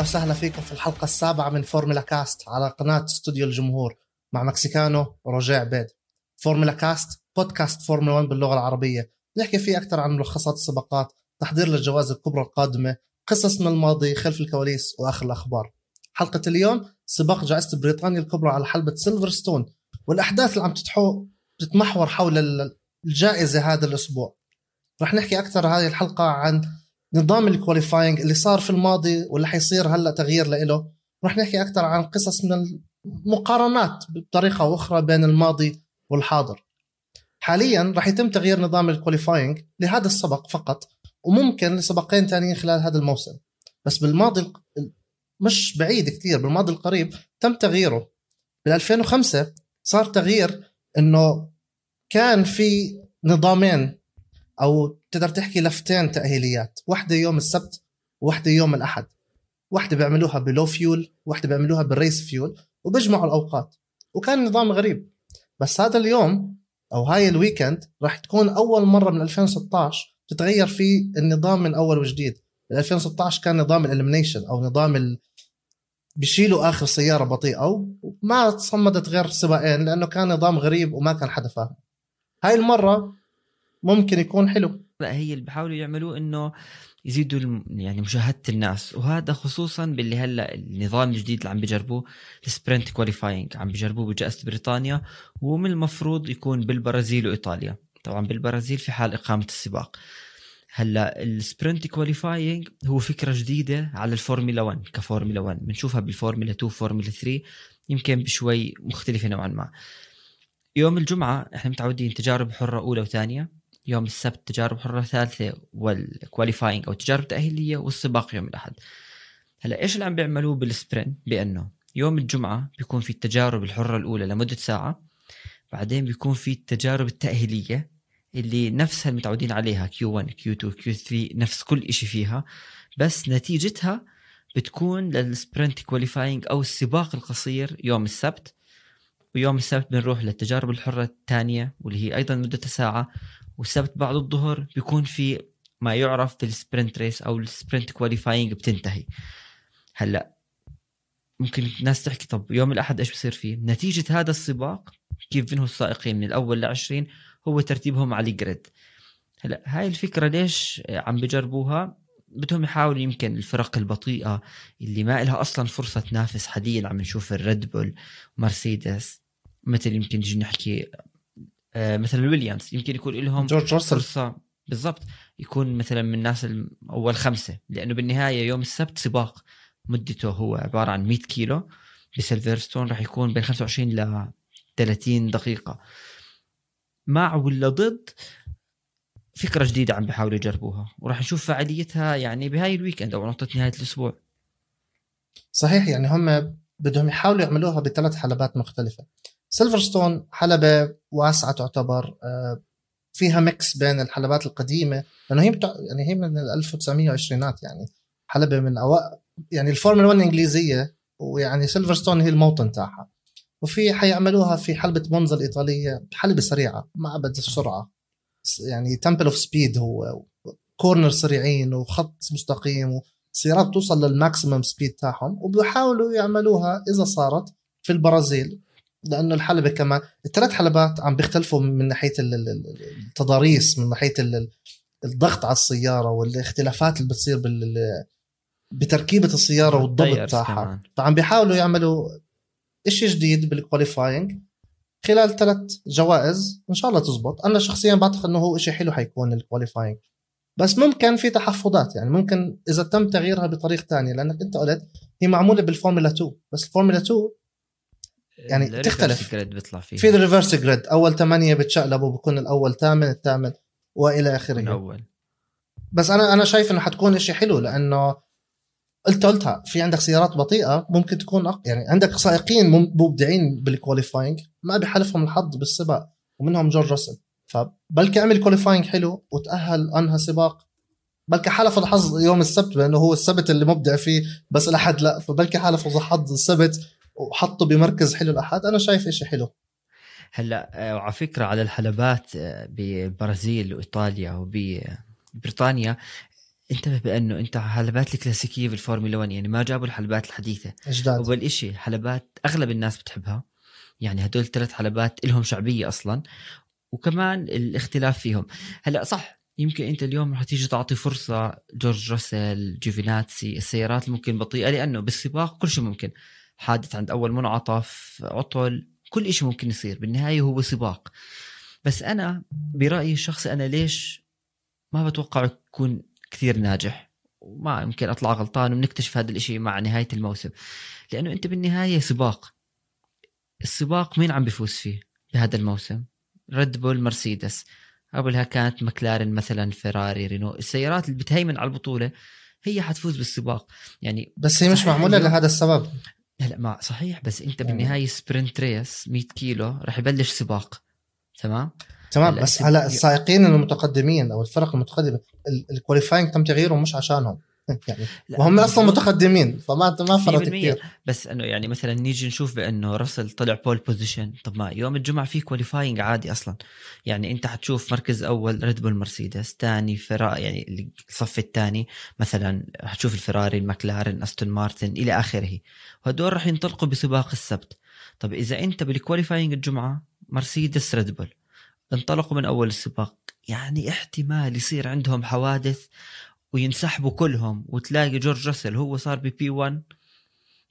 واهلا وسهلا فيكم في الحلقة السابعة من فورمولا كاست على قناة استوديو الجمهور مع مكسيكانو ورجاء عبيد. فورمولا كاست بودكاست فورمولا 1 باللغة العربية، نحكي فيه أكثر عن ملخصات السباقات، تحضير للجوائز الكبرى القادمة، قصص من الماضي، خلف الكواليس وآخر الأخبار. حلقة اليوم سباق جائزة بريطانيا الكبرى على حلبة سيلفرستون والأحداث اللي عم تتحو تتمحور حول الجائزة هذا الأسبوع. رح نحكي أكثر هذه الحلقة عن نظام ال qualifying اللي صار في الماضي واللي حيصير هلأ تغيير له رح نحكي أكثر عن قصص من المقارنات بطريقة أخرى بين الماضي والحاضر. حاليا رح يتم تغيير نظام ال qualifying لهذا السبق فقط وممكن لسباقين ثانيين خلال هذا الموسم. بس بالماضي مش بعيد كثير بالماضي القريب تم تغييره. بال 2005 صار تغيير إنه كان في نظامين أو بتقدر تحكي لفتين تأهيليات. واحدة يوم السبت وواحده يوم الأحد. واحدة بيعملوها ب low fuel واحدة بيعملوها بال race fuel وبيجمعوا الأوقات. وكان نظام غريب. بس هذا اليوم أو هاي ال weekend راح تكون أول مرة من 2016 تتغير فيه النظام من أول وجديد. 2016 كان نظام ال elimination أو نظام ال... بيشيلوا آخر سيارة بطيئة وما صمدت غير سباقين لأنه كان نظام غريب وما كان حدا فاهم. هاي المرة ممكن يكون حلو. لا هي اللي بحاولوا يعملوه إنه يزيدوا يعني مشاهدة الناس. وهذا خصوصا باللي هلأ النظام الجديد اللي عم بجربوه ال sprint qualifying عم بجربوه بجائزة بريطانيا ومن المفروض يكون بالبرازيل وإيطاليا. طبعا بالبرازيل في حال إقامة السباق. هلأ ال sprint qualifying هو فكرة جديدة على الفورمولا 1 كفورمولا 1 بنشوفها بالفورمولا 2 فورمولا 3 يمكن بشوي مختلفة نوعا ما. يوم الجمعة إحنا متعودين تجارب حرة أولى وثانية. يوم السبت تجارب حرة ثالثة وال qualifying أو تجارب تأهيلية والسباق يوم الأحد. هلأ إيش اللي عم بيعملوه بال sprint بأنه يوم الجمعة بيكون في التجارب الحرة الأولى لمدة ساعة بعدين بيكون في التجارب التأهيلية اللي نفسها المتعودين عليها Q1 Q2 Q3 نفس كل إشي فيها بس نتيجتها بتكون لل sprint qualifying أو السباق القصير يوم السبت. ويوم السبت بنروح للتجارب الحرة الثانية واللي هي أيضا مدتها ساعة والسبت بعد الظهر بيكون في ما يعرف بال sprint race أو ال sprint qualifying بتنتهي. هلأ ممكن الناس تحكي طب يوم الأحد إيش بصير فيه؟ نتيجة هذا السباق كيف بينهوا السائقين؟ من الأول ل 20 هو ترتيبهم على ال grid هلأ هاي الفكرة ليش عم بجربوها؟ بدهم يحاولوا يمكن الفرق البطيئة اللي ما لها أصلا فرصة تنافس حاليا عم نشوف ال Red Bull مرسيدس مثل يمكن نجي نحكي مثلا ويليامز يمكن يكون لهم جورج راسل. بالضبط. يكون مثلا من الناس أول خمسة لأنه بالنهاية يوم السبت سباق مدته هو عبارة عن 100 كيلو بسيلفرستون راح يكون بين 25 ل 30 دقيقة. مع ولا ضد فكرة جديدة عم بيحاولوا يجربوها وراح نشوف فعاليتها يعني بهاي ال weekend أو نقطة نهاية الأسبوع. صحيح يعني هم بدهم يحاولوا يعملوها بثلاث حلبات مختلفة. سيلفرستون حلبة واسعة تعتبر آه، فيها mix بين الحلبات القديمة لأنه هي بتع... يعني هي من ال 1920 يعني حلبة من أوائل يعني الفورمولا 1 الإنجليزية ويعني سيلفرستون هي الموطن تاعها. وفي حيعملوها في حلبة مونزا الإيطالية حلبة سريعة معبد السرعة. يعني Temple of Speed هو corner سريعين وخط مستقيم وسيارات توصل لل maximum speed تاعهم وبيحاولوا يعملوها إذا صارت في البرازيل. لأنه الحلبة كمان الثلاث حلبات عم بيختلفوا من ناحية التضاريس من ناحية الضغط على السيارة والاختلافات اللي بتصير بال بتركيبة السيارة والضبط تاعها فعم بيحاولوا يعملوا شيء جديد بال qualifying خلال ثلاث جوائز إن شاء الله تزبط. أنا شخصيا بعتقد إنه هو شيء حلو حيكون ال qualifying بس ممكن في تحفظات يعني ممكن إذا تم تغييرها بطريقة ثانية لأنك أنت قلت هي معمولة بالفورمولا 2 بس الفورمولا 2 يعني تختلف. بيطلع فيه. في ال reverse grid أول ثمانية بتشقلبوا بكون الأول ثامن الثامن وإلى آخره. الأول بس أنا أنا شايف إنه حتكون شيء حلو لأنه قلت قلتها في عندك سيارات بطيئة ممكن تكون أق... يعني عندك سائقين مبدعين بال qualifying ما بحالفهم الحظ بالسباق ومنهم جورج راسل. فبلكي عمل qualifying حلو وتأهل أنهى سباق. بلكي حالف الحظ يوم السبت لأنه هو السبت اللي مبدع فيه بس الأحد لا. فبلكي حالف حظ السبت وحطه بمركز حلو الاحد أنا شايف شيء حلو. هلأ آه، وعلى فكرة على الحلبات آه، بالبرازيل وإيطاليا وببريطانيا انتبه بأنه أنت حلبات الكلاسيكية بالفورمولا 1 يعني ما جابوا الحلبات الحديثة. أجداد. اول شيء حلبات أغلب الناس بتحبها يعني هدول ثلاث حلبات لهم شعبية أصلا وكمان الاختلاف فيهم. هلأ صح يمكن أنت اليوم رح تيجي تعطي فرصة جورج راسل جيوفيناتسي السيارات ممكن بطيئة لأنه بالسباق كل شيء ممكن. حادث عند أول منعطف عطل كل شيء ممكن يصير بالنهاية هو سباق. بس أنا برأيي الشخصي أنا ليش ما بتوقع يكون كثير ناجح؟ وما يمكن أطلع غلطان وبنكتشف هذا الإشي مع نهاية الموسم. لأنه أنت بالنهاية سباق. السباق مين عم بيفوز فيه بهذا الموسم؟ ريد بول مرسيدس قبلها كانت مكلارن مثلا فيراري رينو السيارات اللي بتهيمن على البطولة هي حتفوز بالسباق. يعني بس هي مش معمولة لهذا السبب. هلا ما صحيح بس انت يعني- بالنهاية sprint race 100 كيلو رح يبلش سباق تمام؟ تمام بس هلا السائقين المتقدمين أو الفرق المتقدمة ال- ال qualifying تم تغييرهم مش عشانهم. يعني وهم أصلا. متقدمين فما ما فرق 100% كثير. بس إنه يعني مثلا نيجي نشوف بإنه راسل طلع pole position طب ما يوم الجمعة في qualifying عادي أصلا. يعني أنت حتشوف مركز أول Red Bull مرسيدس ثاني فرا يعني الصف الثاني مثلا حتشوف الفراري المكلارن أستون مارتن إلى آخره. وهدول رح ينطلقوا بسباق السبت. طب إذا أنت بال qualifying الجمعة مرسيدس ريد بول انطلقوا من أول السباق. يعني احتمال يصير عندهم حوادث وينسحبوا كلهم وتلاقي جورج راسل هو صار ب P1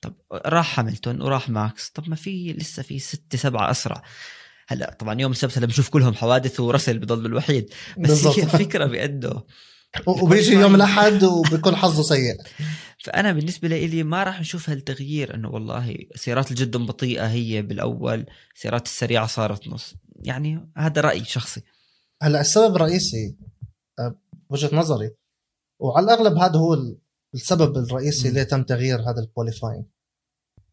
طب راح هاملتون وراح ماكس. طب ما في لسه في ستة سبعة أسرع. هلا طبعا يوم السبت هلا بنشوف كلهم حوادث وراسل بضل الوحيد بس بالضبط. هي الفكرة بأنه و- وبيجي يوم الأحد وبيكون حظه سيء. فأنا بالنسبة لي ما راح نشوف هالتغيير أنه والله سيارات جدا بطيئة هي بالأول سيارات السريعة صارت نص. يعني هذا رأي شخصي هلا السبب الرئيسي آه، بوجهه نظري وعلى الأغلب هذا هو ال- السبب الرئيسي. اللي تم تغيير هذا الكواليفاينج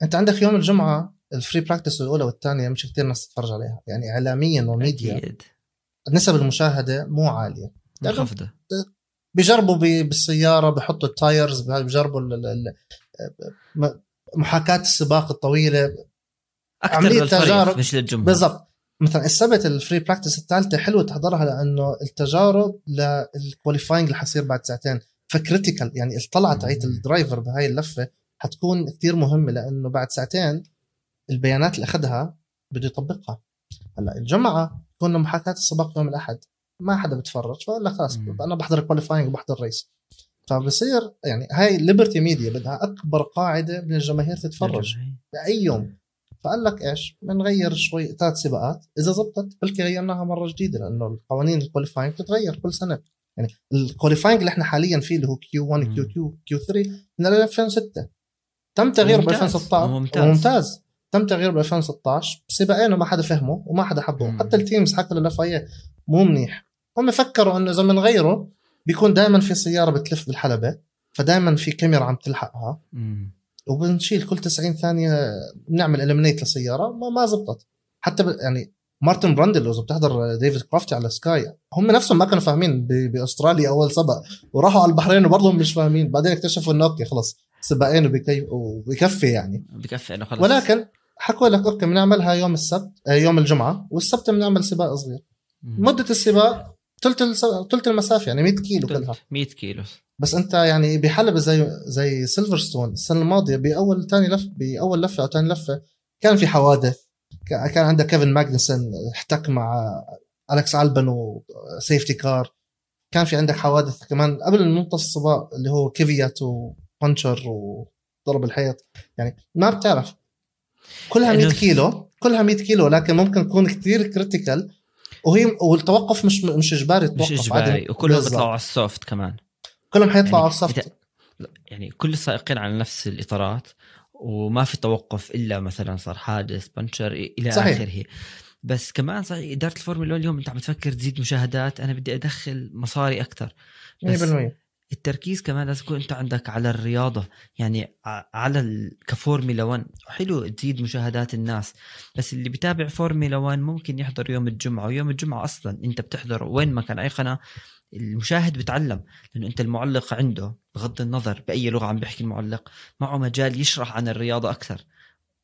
أنت عندك يوم الجمعة ال free practice الأولى والثانية مش كثير ناس تتفرج عليها. يعني اعلاميا وميديا. أكيد. نسب المشاهدة مو عالية. لأنه منخفضة بيجربوا ب- بالسيارة بحطوا ال tires م- محاكاة السباق الطويلة. للفريق تجارب. مش للجمهور. بالضبط. مثلا السبت ال free practice الثالثة حلوة تحضرها لأنه التجارب لل qualifying اللي حيصير بعد ساعتين ف critical يعني الطلعه تاعت ال driver بهاي اللفة حتكون كثير مهمة لأنه بعد ساعتين البيانات اللي أخذها بده يطبقها. هلأ الجمعة كنا محاكاة السباق يوم الأحد ما حدا بتفرج فقال لك خلاص. أنا بحضر ال qualifying وبحضر race فبصير يعني هاي ليبرتي ميديا بدها أكبر قاعدة من الجماهير تتفرج. باي يوم. فقال لك إيش بنغير شوي ثلاث سباقات إذا زبطت بلكي غيرناها مرة جديدة لأنه القوانين ال qualifying بتتغير كل سنة يعني ال qualifying اللي إحنا حاليا فيه اللي هو Q1 مم. Q2 Q3 من 2006 تم تغيير ب ممتاز. 2016 ممتاز. ممتاز تم تغيير ب 2016 بسباقين وما حدا فهمه وما حدا حبه مم. حتى ال teams حكوا لل FIA مو منيح هم فكروا إنه إذا بنغيره بيكون دائما في سيارة بتلف بالحلبة فدائما في كاميرا عم تلحقها مم. وبنشيل كل 90 ثانية بنعمل eliminate لسيارة ما ما زبطت. حتى ب... يعني مارتن براندل اذا بتحضر ديفيد كروفتي على سكاي. هم نفسهم ما كانوا فاهمين ب... بأستراليا أول سباق وراحوا على البحرين وبرضهم مش فاهمين. بعدين اكتشفوا إنه okay خلص سباقين وبكي... وبكفي يعني. بكفي إنه خلص ولكن حكوا لك okay بنعملها يوم السبت آه، يوم الجمعة والسبت بنعمل سباق صغير. مدة السباق ثلث. ثلث المسافة يعني 100 كيلو كلها. 100 كيلو. بس انت يعني بحلبة زي زي سيلفرستون السنة الماضية بأول ثاني لف بأول لفة أو ثاني لفة. كان في حوادث. كا- كان عندك كيفن ماجنسون احتك مع الكس البن و safety car كان في عندك حوادث كمان قبل منتصف السباق اللي هو كيفيات و puncture وضرب الحيط. يعني ما بتعرف. كلها 100 إنه- كيلو كلها 100 كيلو لكن ممكن تكون كثير critical وهي والتوقف مش مش إجباري مش توقف إجباري عادي. وكلهم. بيطلعوا على ال soft كمان. كلهم حيطلعوا يعني لا، يعني كل السائقين على نفس الإطارات وما في توقف إلا مثلا صار حادث بنشر إلى صحيح. آخره. بس كمان صحيح إدارة الفورمولا اليوم أنت عم تفكر تزيد مشاهدات أنا بدي أدخل مصاري أكثر 100% التركيز كمان لازم يكون أنت عندك على الرياضة. يعني على كفورمولا 1 حلو تزيد مشاهدات الناس بس اللي بيتابع فورمولا 1 ممكن يحضر يوم الجمعة ويوم الجمعة أصلا أنت بتحضر وين ما كان أي قناة المشاهد بتعلم لأنه أنت المعلق عنده بغض النظر بأي لغة عم بيحكي المعلق معه مجال يشرح عن الرياضة أكثر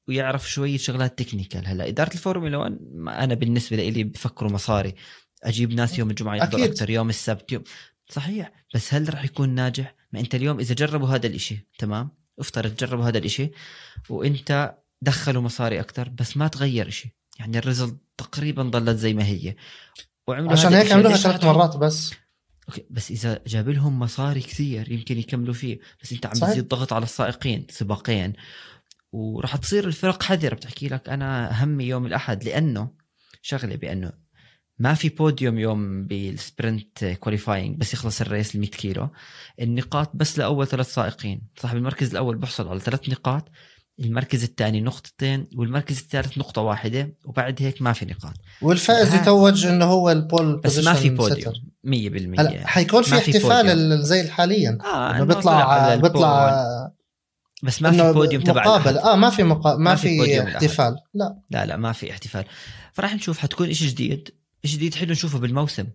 ويعرف شوية شغلات technical. هلأ إدارة الفورمولا 1 ما أنا بالنسبة لي بفكروا مصاري. أجيب ناس يوم الجمعة يحضروا. أكثر يوم السبت يوم صحيح بس هل راح يكون ناجح؟ ما أنت اليوم إذا جربوا هذا الإشي تمام؟ افترض جربوا هذا الإشي وأنت دخلوا مصاري أكثر بس ما تغير إشي. يعني ال result تقريبا ظلت زي ما هي. وعملوا عشان هيك عملوها ثلاث مرات بس. okay بس إذا جاب لهم مصاري كثير يمكن يكملوا فيه بس أنت عم تزيد ضغط على السائقين سباقين وراح تصير الفرق حذرة. بتحكي لك أنا همي يوم الأحد لأنه شغلة بأنه ما في بوديوم يوم بال sprint qualifying بس يخلص ال race ال 100 كيلو. النقاط بس لأول ثلاث سائقين صاحب المركز الأول بحصل على ثلاث نقاط المركز الثاني نقطتين والمركز الثالث نقطة واحدة وبعد هيك ما في نقاط. والفائز يتوج إنه هو ال pole بس ما في بوديوم 100% هلا حيكون في احتفال زي حاليا آه إنه بيطلع بيطلع بس ما في بوديوم تبع مقابل. آه ما في مقا... ما, ما في, في احتفال. لا. لا لا ما في احتفال. فراح نشوف حتكون شيء جديد. شيء جديد حلو نشوفه بالموسم.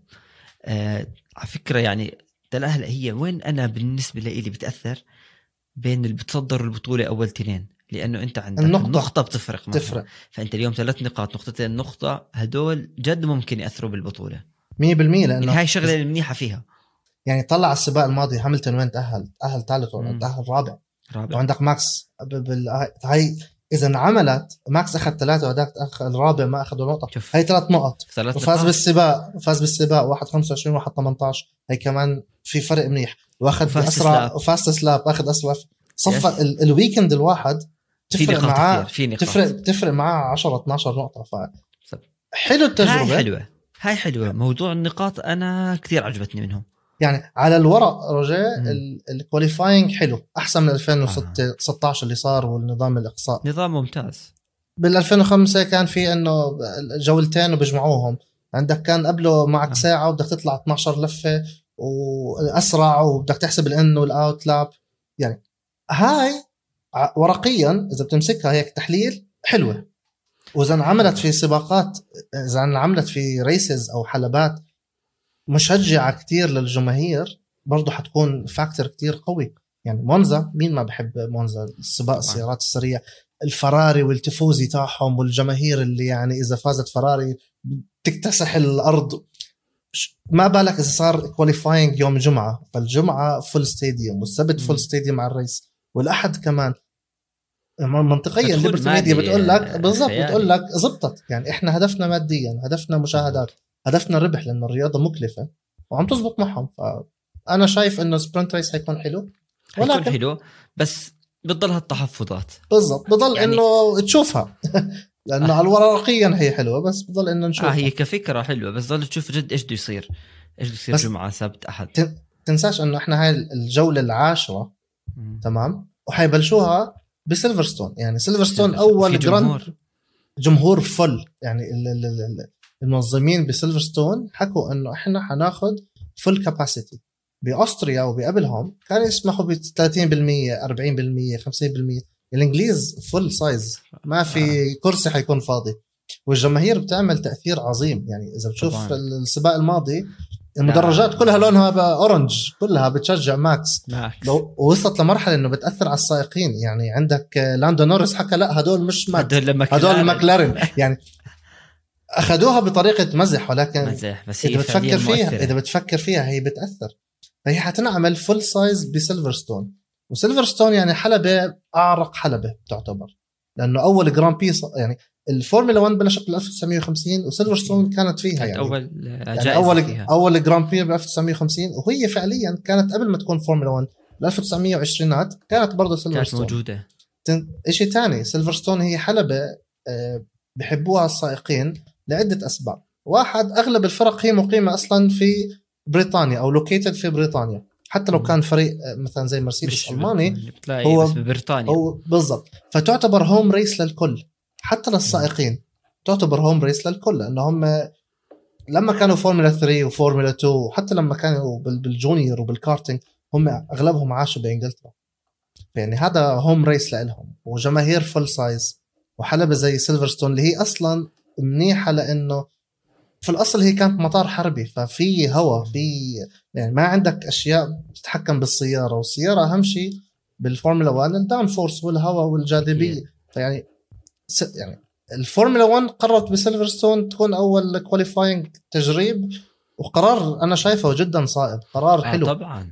آه على فكرة يعني هلا هي وين أنا بالنسبة لي بتأثر؟ بين اللي بتصدروا البطوله أول تنين لأنه أنت عندك النقطة, النقطة بتفرق مثلا. تفرق. فأنت اليوم ثلاث نقاط نقطتين نقطة هدول جد ممكن يأثروا بالبطولة. 100% لأنه يعني هاي الشغلة المنيحة فيها. يعني طلع السباق الماضي هاملتون وين؟ تأهل؟ تأهل ثالث ولا تأهل رابع. رابع. وعندك ماكس بال... هاي إذا انعملت ماكس أخذ ثلاثة وهذاك أخذ الرابع ما أخذوا نقطة. شوف. هي ثلاث نقط. ثلاث وفاز نقاط. بالسباق فاز بالسباق واحد 25 واحد 18 هي كمان في فرق منيح. وأخذ اسرع و fastest lap أخذ اسرع صفى ال weekend الواحد تفرق معاه في نقاط. تفرق تفرق معاه 10 12 نقطة ف حلو التجربة. هاي حلوة. هاي حلوة. موضوع النقاط أنا كثير عجبتني منهم. يعني على الورق روجيه ال qualifying حلو. أحسن من 2016 اللي صار والنظام الإقصاء. نظام ممتاز. بال 2005 كان في إنه جولتين وبيجمعوهم. عندك كان قبله معك آه. ساعة وبدك تطلع 12 لفة واسرع وبدك تحسب ال in وال out lap يعني هاي ورقيا إذا بتمسكها هيك تحليل حلوة. وإذا انعملت في سباقات إذا انعملت في races أو حلبات مشجعة كتير للجماهير برضه حتكون factor كتير قوي. يعني مونزا مين ما بحب مونزا؟ السباق السيارات السريعة. الفراري والتيفوزي تاعهم والجماهير اللي يعني إذا فازت فراري تكتسح الأرض. ما بالك إذا صار qualifying يوم جمعة؟ فالجمعة full stadium والسبت full stadium على ال race. والأحد كمان. منطقيا ليبرتي ميديا بتقول لك بالضبط بتقول لك زبطت. يعني إحنا هدفنا ماديا هدفنا مشاهدات هدفنا ربح لأنه الرياضة مكلفة وعم تزبط معهم. فأنا شايف إنه sprint race حيكون حلو. ولكن حيكون حلو بس بتضلها التحفظات بالضبط بضل يعني... إنه تشوفها. لأنه على الورق يا هي حلوة بس بضل إنه نشوفها. آه هي كفكرة حلوة بس ضل تشوف جد إيش بده يصير. إيش بده يصير جمعة سبت أحد. تنساش إنه إحنا هاي الجولة العاشرة تمام؟ وحيبلشوها بسيلفرستون. يعني سيلفرستون أول grand جمهور. full. يعني المنظمين بسيلفرستون حكوا إنه إحنا حناخذ full capacity بأستريا وبقبلهم كانوا يسمحوا ب 30% 40% 50% الإنجليز full size ما في آه. كرسي حيكون فاضي. والجماهير بتعمل تأثير عظيم. يعني إذا بتشوف طبعا. السباق الماضي المدرجات كلها لونها orange كلها بتشجع ماكس ماكس وصلت لمرحلة إنه بتأثر على السائقين يعني عندك لاندو نورس حكى لا هدول مش ماكس هدول هدول ماكلارين يعني أخذوها بطريقة مزح ولكن مزح بس إذا بتفكر فيها إذا بتفكر فيها هي بتأثر. فهي حتنعمل full size بسيلفرستون وسيلفرستون يعني حلبة أعرق حلبة تعتبر لأنه أول Grand Prix يعني الفورمولا 1 بلشت بال 1950 وسيلفرستون كانت فيها يعني. أول يعني أول فيها. أول Grand Prix ب 1950 وهي فعليا كانت قبل ما تكون فورمولا 1 بال 1920 كانت برضه سيلفرستون كانت موجودة. شيء ثاني سيلفرستون هي حلبة آه، بحبوها السائقين لعدة أسباب. واحد أغلب الفرق هي مقيمة أصلا في بريطانيا أو located في بريطانيا. حتى لو كان فريق آه، مثلا زي مرسيدس الماني هو بس ببريطانيا. هو بالضبط. فتعتبر home race للكل. حتى للسائقين. تعتبر home race للكل لأنه هم لما كانوا فورمولا 3 وفورمولا 2 وحتى لما كانوا بال junior وبالكارتينج هم أغلبهم عاشوا بإنجلترا. يعني هذا home race لهم وجماهير full size وحلبة زي سيلفرستون اللي هي أصلا منيحة لإنه في الأصل هي كانت مطار حربي ففي هواء في يعني ما عندك أشياء تتحكم بالسيارة والسيارة أهم شيء بالفورمولا 1 ال downforce والهواء والجاذبيه فيعني يعني الفورمولا 1 قررت بسيلفرستون تكون أول qualifying تجريب وقرار أنا شايفه جدا صائب قرار آه حلو. طبعا.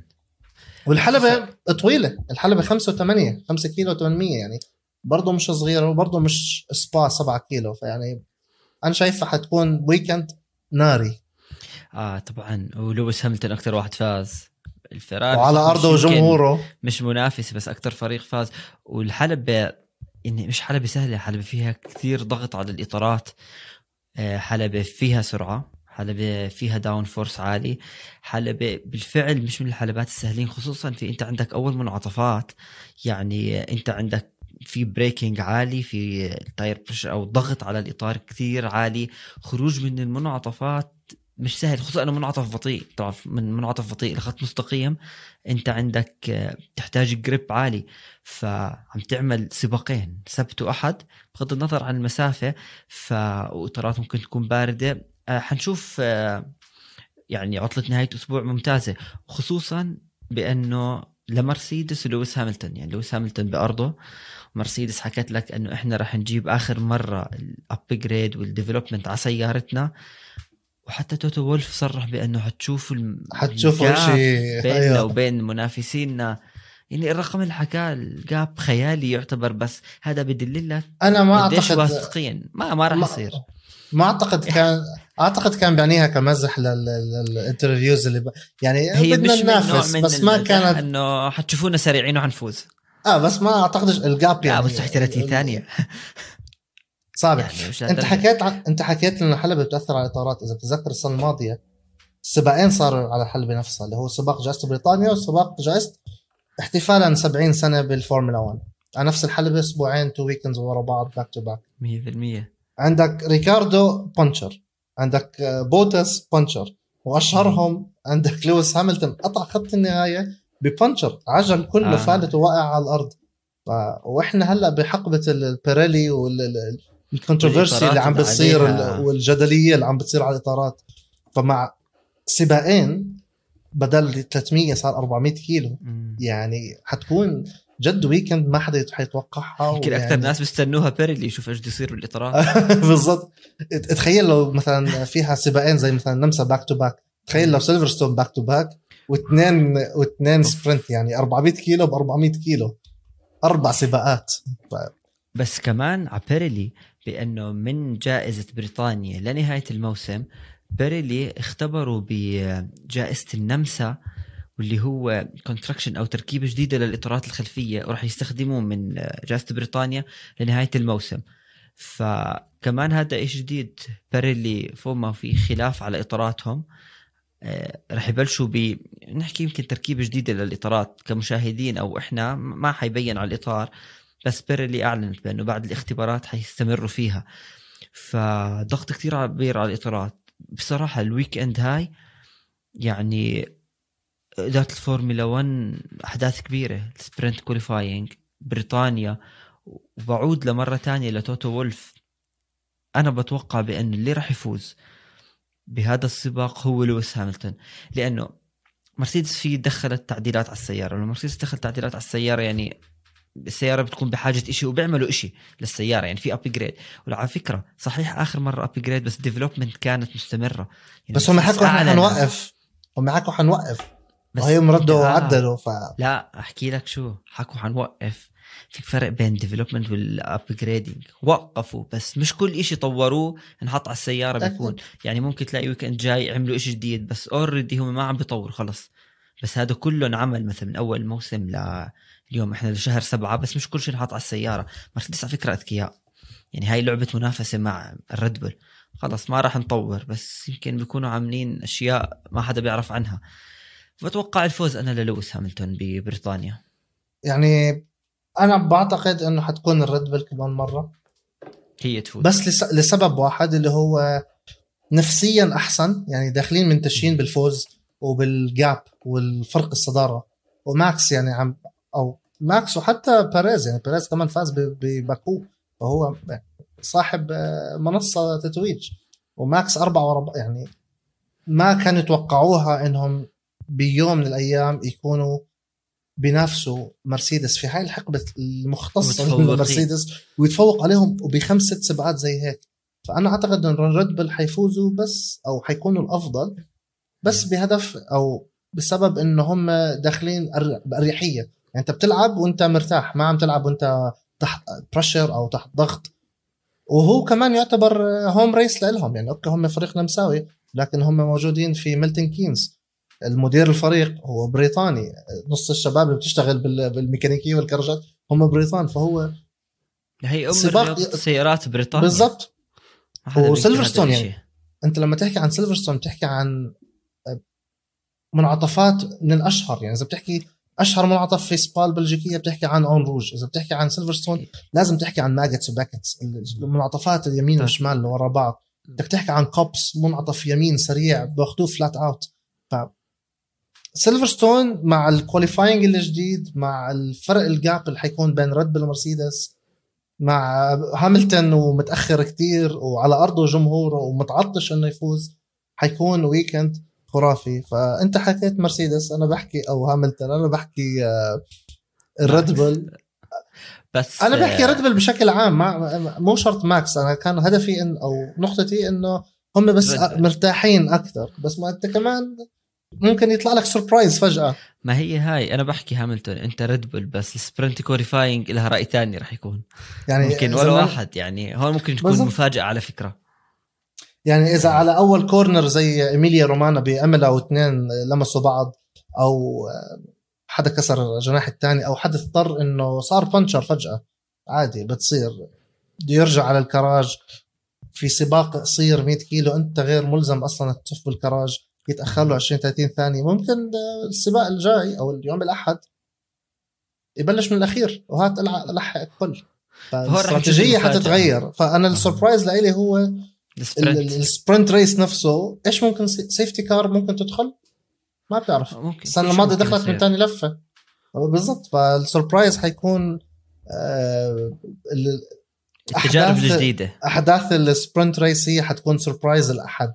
والحلبة طويلة الحلبة 5 و8 5 كيلو 800 يعني. برضه مش صغيرة وبرضه مش سبا 7 كيلو فيعني أنا شايفها حتكون weekend ناري. آه طبعا. ولويس هاملتون أكثر واحد فاز. الفيراري وعلى أرضه وجمهوره مش منافس بس أكثر فريق فاز. والحلبة يعني مش حلبة سهلة حلبة فيها كثير ضغط على الإطارات آه، حلبة فيها سرعة حلبة فيها downforce عالي حلبة بالفعل مش من الحلبات السهلين خصوصا في أنت عندك أول منعطفات يعني أنت عندك في braking عالي في tire pressure أو ضغط على الإطار كثير عالي خروج من المنعطفات مش سهل خصوصا إنه منعطف بطيء طبعا من منعطف بطيء لخط مستقيم. أنت عندك آه، تحتاج grip عالي فعم تعمل سباقين سبت وأحد بغض النظر عن المسافة ف ممكن تكون باردة. آه، حنشوف آه، يعني عطلة نهاية أسبوع ممتازة خصوصا بأنه لمرسيدس ولويس هاملتون. يعني لويس هاملتون بأرضه. مرسيدس حكت لك إنه إحنا رح نجيب آخر مرة ال upgrade وال development على سيارتنا. وحتى توتو وولف صرح بأنه حتشوفوا الم- حتشوفوا شيء بيننا أيوه. وبين منافسينا. يعني الرقم اللي حكاه ال gap خيالي يعتبر بس هذا بدل لك أنا ما اعتقد واثقين. ما ما راح ما- يصير. ما أعتقد كان أعتقد كان بيعنيها كمزح لل interviews اللي ب... يعني هي بدنا مش ننافس من بس ما كانت إنه حتشوفونا سريعين وحنفوز. آه بس ما أعتقدش ال gap لا يعني بس تحت 30 ثانية. صعب يعني انت. حكيت عن... انت حكيت إنه الحلبة بتأثر على الاطارات إذا بتتذكر السنة الماضية سباقين صاروا على الحلبة نفسها اللي هو سباق جائزة بريطانيا وسباق جائزة احتفالا 70 سنة بالفورمولا 1 على نفس الحلبة أسبوعين two weekends ورا بعض back to back 100% عندك ريكاردو puncture عندك آه، بوتاس puncture وأشهرهم عندك لويس هاملتون. قطع خط النهاية ب puncture عجل كله آه. فالت وواقع على الأرض. وإحنا هلأ بحقبة البيريلي وال controversy اللي عم بتصير. والجدلية اللي عم بتصير على الإطارات. فمع سباقين بدل 300 صار 400 كيلو. مم. يعني حتكون جد weekend ما حدا حيتوقعها يمكن أكثر ناس بيستنوها بيريلي يشوف إيش بده يصير بالإطارات. بالضبط. تخيل لو مثلا فيها سباقين زي مثلا نمسا back to back تخيل لو سيلفرستون back to back واثنين واثنين sprint يعني 400 كيلو ب 400 كيلو. أربع سباقات. بس كمان على بيريلي بأنه من جائزة بريطانيا لنهاية الموسم بيريلي اختبروا بجائزة النمسا واللي هو construction أو تركيبة جديدة للإطارات الخلفية وراح يستخدموه من جائزة بريطانيا لنهاية الموسم. فكمان هذا إشي جديد؟ بيريلي فوق ما في خلاف على إطاراتهم. آه، رح يبلشوا ب نحكي يمكن تركيبة جديدة للإطارات كمشاهدين أو إحنا ما حيبين على الإطار. بس بيريلي اعلنت بأنه بعد الاختبارات حيستمروا فيها. فضغط كثير كبير على الإطارات. بصراحة ال weekend هاي يعني اداره الفورمولا 1 أحداث كبيرة. sprint qualifying بريطانيا. وبعود لمرة تانية لتوتو وولف. أنا بتوقع بانه اللي راح يفوز بهذا السباق هو لويس هاملتون. لأنه مرسيدس في دخلت تعديلات على السيارة. لما مرسيدس دخل تعديلات على السيارة يعني السياره بتكون بحاجة إشي وبيعملوا إشي للسيارة يعني في upgrade وعلى فكرة صحيح آخر مرة upgrade بس ال development كانت مستمرة. يعني بس هم حكوا إحنا. حنوقف هم حكوا حنوقف. وهيهم ردوا آه. وعدلوا ف لا أحكي لك شو حكوا حنوقف. في فرق بين development وال upgrading وقفوا بس مش كل إشي طوروه انحط على السيارة. بيكون. يعني ممكن تلاقي weekend جاي عملوا إشي جديد بس already هم ما عم بيطوروا خلص. بس هذا كله انعمل مثلا من أول موسم لليوم إحنا لشهر سبعة بس مش كل شيء انحط على السيارة. مرسيدس على فكرة أذكياء. يعني هاي لعبة منافسة مع الريد بول. خلص ما راح نطور بس يمكن بيكونوا عاملين أشياء ما حدا بيعرف عنها. بتوقع الفوز أنا للويس هاملتون ببريطانيا. يعني أنا بعتقد إنه حتكون الريد بل كمان مرة. هي تفوز. بس لس... لسبب واحد اللي هو نفسيا أحسن يعني داخلين منتشين بالفوز وبال gap والفرق الصدارة. وماكس يعني عم أو ماكس وحتى بيريز يعني بيريز كمان فاز ب- بباكو فهو صاحب آه، منصة تتويج. وماكس أربعة ورا يعني ما كانوا يتوقعوها إنهم بيوم من الأيام يكونوا بينافسوا مرسيدس في هاي الحقبة المختصة. من مرسيدس ويتفوق عليهم وبخمس ست سباقات زي هيك. فأنا أعتقد إن الريد بل حيفوزوا بس أو حيكونوا الأفضل بس بهدف أو بسبب انه هم داخلين بأريحية. انت بتلعب وانت مرتاح ما عم تلعب وانت تحت pressure أو تحت ضغط. وهو كمان يعتبر home race لهم يعني أوكي هم فريق نمساوي لكن هم موجودين في ميلتون كينز المدير الفريق هو بريطاني نص الشباب اللي بتشتغل بال- بالميكانيكية والكراجات هم بريطان فهو هي أم سباق- السيارات بريطانيا. بالضبط. وسيلفرستون يعني. أنت لما تحكي عن سيلفرستون بتحكي عن منعطفات من الأشهر يعني إذا بتحكي أشهر منعطف في سبا البلجيكيه بتحكي عن أون روج. إذا بتحكي عن سيلفرستون لازم تحكي عن ماجوتس وبيكيتس المنعطفات اليمين طيب. والشمال اللي ورا بعض. بدك تحكي عن كوبس منعطف يمين سريع باخذوه flat out ف سيلفرستون مع ال qualifying الجديد مع الفرق ال gap اللي حيكون بين ريد بل ومرسيدس مع هاملتون ومتأخر كتير وعلى أرضه جمهوره ومتعطش إنه يفوز حيكون weekend خرافي. فأنت حكيت مرسيدس أنا بحكي أو هاملتون أنا بحكي آه، الريد بل بس أنا بحكي آه، ريد بل بشكل عام ما مو شرط ماكس أنا كان هدفي إن أو نقطتي إنه هم بس. مرتاحين أكثر. بس ما أنت كمان ممكن يطلع لك surprise فجأة. ما هي هاي أنا بحكي هاملتون. أنت ريد بول بس ال sprint qualifying لها رأي ثاني رح يكون. يعني ممكن ولا واحد يعني هون ممكن تكون. مفاجأة على فكرة. يعني إذا على أول كورنر زي إيميليا رومانا باملا واثنين لمسوا بعض أو حدا كسر جناح الثاني أو حدا اضطر إنه صار بانشر فجأة عادي بتصير. بده يرجع على الكراج. في سباق قصير 100 كيلو أنت غير ملزم أصلا تطف بالكراج يتأخر له 20 30 ثانية. ممكن السباق الجاي أو اليوم الأحد يبلش من الأخير وهات الع- لحق الكل. فالاستراتيجية. حتتغير. فأنا ال surprise لإلي هو ال sprint ال- ال sprint race نفسه إيش ممكن sa- safety car ممكن تدخل؟ ما بتعرف. ممكن. السنة الماضية دخلت من. ثاني لفة. بالضبط. فال surprise حيكون آه، ال- التجارب الجديدة. أحداث ال sprint race هي حتكون surprise الاحد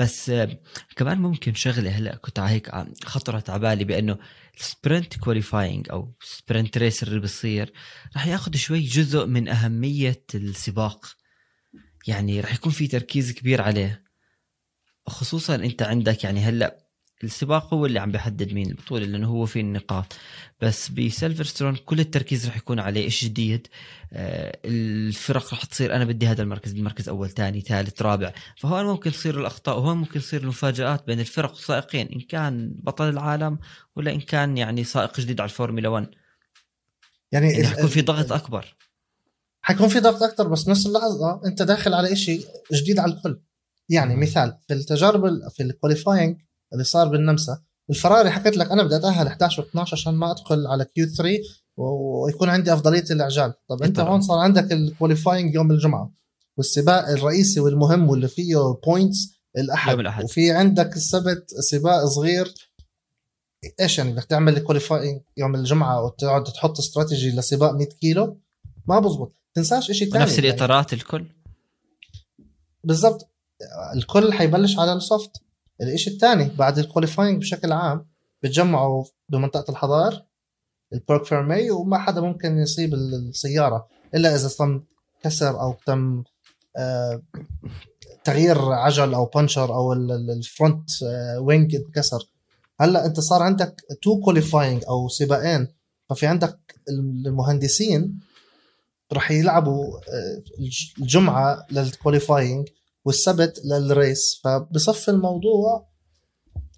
بس آه، كمان ممكن شغلة هلأ كنت هيك خطرت على بالي بأنه ال sprint qualifying أو sprint race اللي بيصير رح ياخذ شوي جزء من أهمية السباق. يعني رح يكون في تركيز كبير عليه. خصوصا أنت عندك يعني هلأ السباق هو اللي عم بيحدد مين البطولة لأنه هو في النقاط. بس بسيلفرستون كل التركيز رح يكون عليه إيش جديد. آه الفرق رح تصير أنا بدي هذا المركز المركز أول ثاني ثالث رابع. فهون ممكن تصير الأخطاء وهون ممكن تصير المفاجآت بين الفرق والسائقين إن كان بطل العالم ولا إن كان يعني سائق جديد على الفورمولا 1 يعني يعني ال- حيكون في ضغط أكبر. حيكون في ضغط أكثر بس نفس اللحظة أنت داخل على إشي جديد على الكل يعني. مثال في التجارب ال- في ال qualifying اللي صار بالنمسا الفراري حكت لك أنا بدي أتأهل 11 و12 عشان ما أدخل على Q 3 ويكون عندي أفضلية الإعجال طب أنت. هون صار عندك ال qualifying يوم الجمعة والسباق الرئيسي والمهم واللي فيه points الأحد, يوم الأحد. وفي عندك السبت سباق صغير إيش يعني بدك تعمل ال qualifying يوم الجمعة وتقعد تحط استراتيجي لسباق 100 كيلو ما بزبط تنساش شيء ثاني ونفس الإطارات الكل. بالضبط. الكل حيبلش على ال soft. الإشي الثاني بعد ال qualifying بشكل عام بتجمعوا بمنطقة الحظر ال parc fermé وما حدا ممكن يصيب السيارة إلا إذا تم كسر أو تم آه، تغيير عجل أو بنشر أو ال- ال- ال front آه، wing انكسر. هلأ أنت صار عندك two qualifying أو سباقين ففي عندك المهندسين راح يلعبوا آه، الج- الجمعة لل qualifying والسبت لل race فبصف الموضوع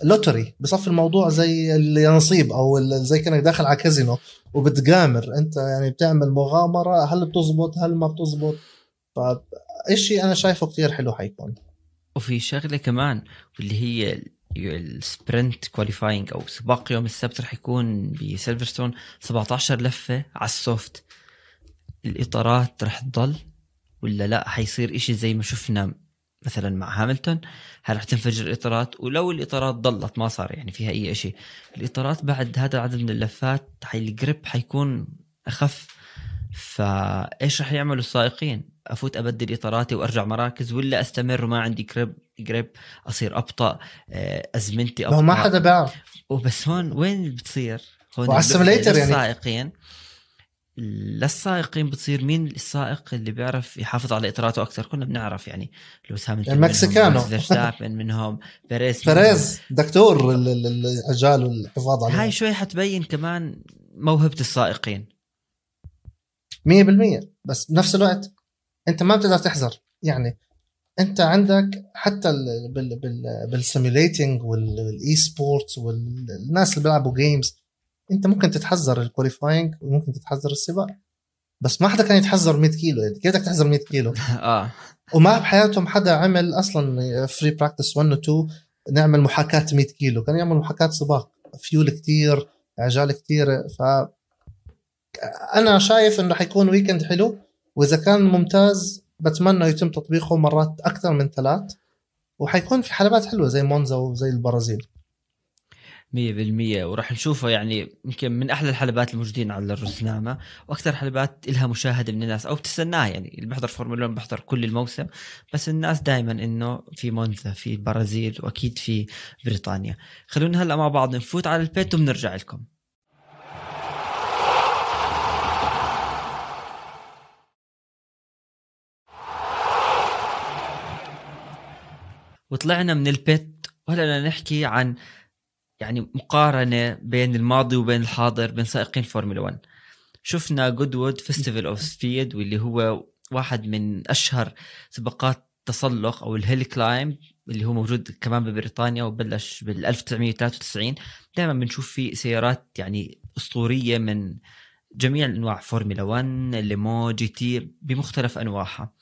lottery بصف الموضوع زي اليانصيب أو زي كأنك داخل على كازينو وبتغامر أنت يعني بتعمل مغامرة هل بتزبط هل ما بتزبط؟ فإشي أنا شايفه كتير حلو حيكون. وفي شغلة كمان واللي هي ال- ال sprint qualifying أو سباق يوم السبت رح يكون بسيلفرستون 17 لفة على ال soft الإطارات رح تضل ولا لا؟ حيصير إشي زي ما شفنا مثلا مع هاملتون. هل رح تنفجر الإطارات؟ ولو الإطارات ضلت ما صار يعني فيها أي إشي. الإطارات بعد هذا العدد من اللفات حي ال grip حيكون أخف. فإيش رح يعملوا السائقين؟ أفوت أبدل إطاراتي وأرجع مراكز ولا أستمر وما عندي grip grip أصير أبطأ آه، أزمنتي ابطا ما حدا بيعرف. وبس هون وين بتصير؟ هون وعلى ال simulator يعني. السائقين للسائقين بتصير مين السائق اللي بيعرف يحافظ على إطاراته أكثر؟ كنا بنعرف يعني لويس هاملتون المكسيكانو. فيرستابن منهم بيريز بيريز دكتور ال- ال- ال- العجال والحفاظ عليه. هاي شوي حتبين كمان موهبة السائقين. 100% بس بنفس الوقت أنت ما بتقدر تحذر. يعني أنت عندك حتى ال- بال بال بال simulating وال e-sports والناس اللي بيلعبوا games انت ممكن تتحذر ال qualifying وممكن تتحذر السباق. بس ما حدا كان يتحذر 100 كيلو. يعني كيف بدك تحذر 100 كيلو؟ آه. وما بحياتهم حدا عمل أصلا free practice 1 و 2 نعمل محاكاة 100 كيلو. كان يعمل محاكاة سباق. فيول كتير عجال كتير. ف أنا شايف إنه حيكون weekend حلو. وإذا كان ممتاز بتمنى يتم تطبيقه مرات أكثر من ثلاث. وحيكون في حلبات حلوة زي مونزا وزي البرازيل. 100% وراح نشوفه يعني يمكن من أحلى الحلبات الموجودين على الرزنامة وأكثر حلبات لها مشاهدة من الناس أو بتستناها يعني. اللي بيحضر فورمولا 1 بيحضر كل الموسم بس الناس دائما إنه في مونزا في البرازيل وأكيد في بريطانيا. خلونا هلأ مع بعض نفوت على البيت وبنرجع لكم. وطلعنا من البيت وهلأ نحكي عن يعني مقارنة بين الماضي وبين الحاضر بين سائقين فورمولا 1 شفنا Goodwood Festival of Speed واللي هو واحد من أشهر سباقات تسلق أو ال hill climb اللي هو موجود كمان ببريطانيا وبلش بال 1993 دائما بنشوف فيه سيارات يعني أسطورية من جميع أنواع فورمولا 1 Le Mans GT بمختلف أنواعها.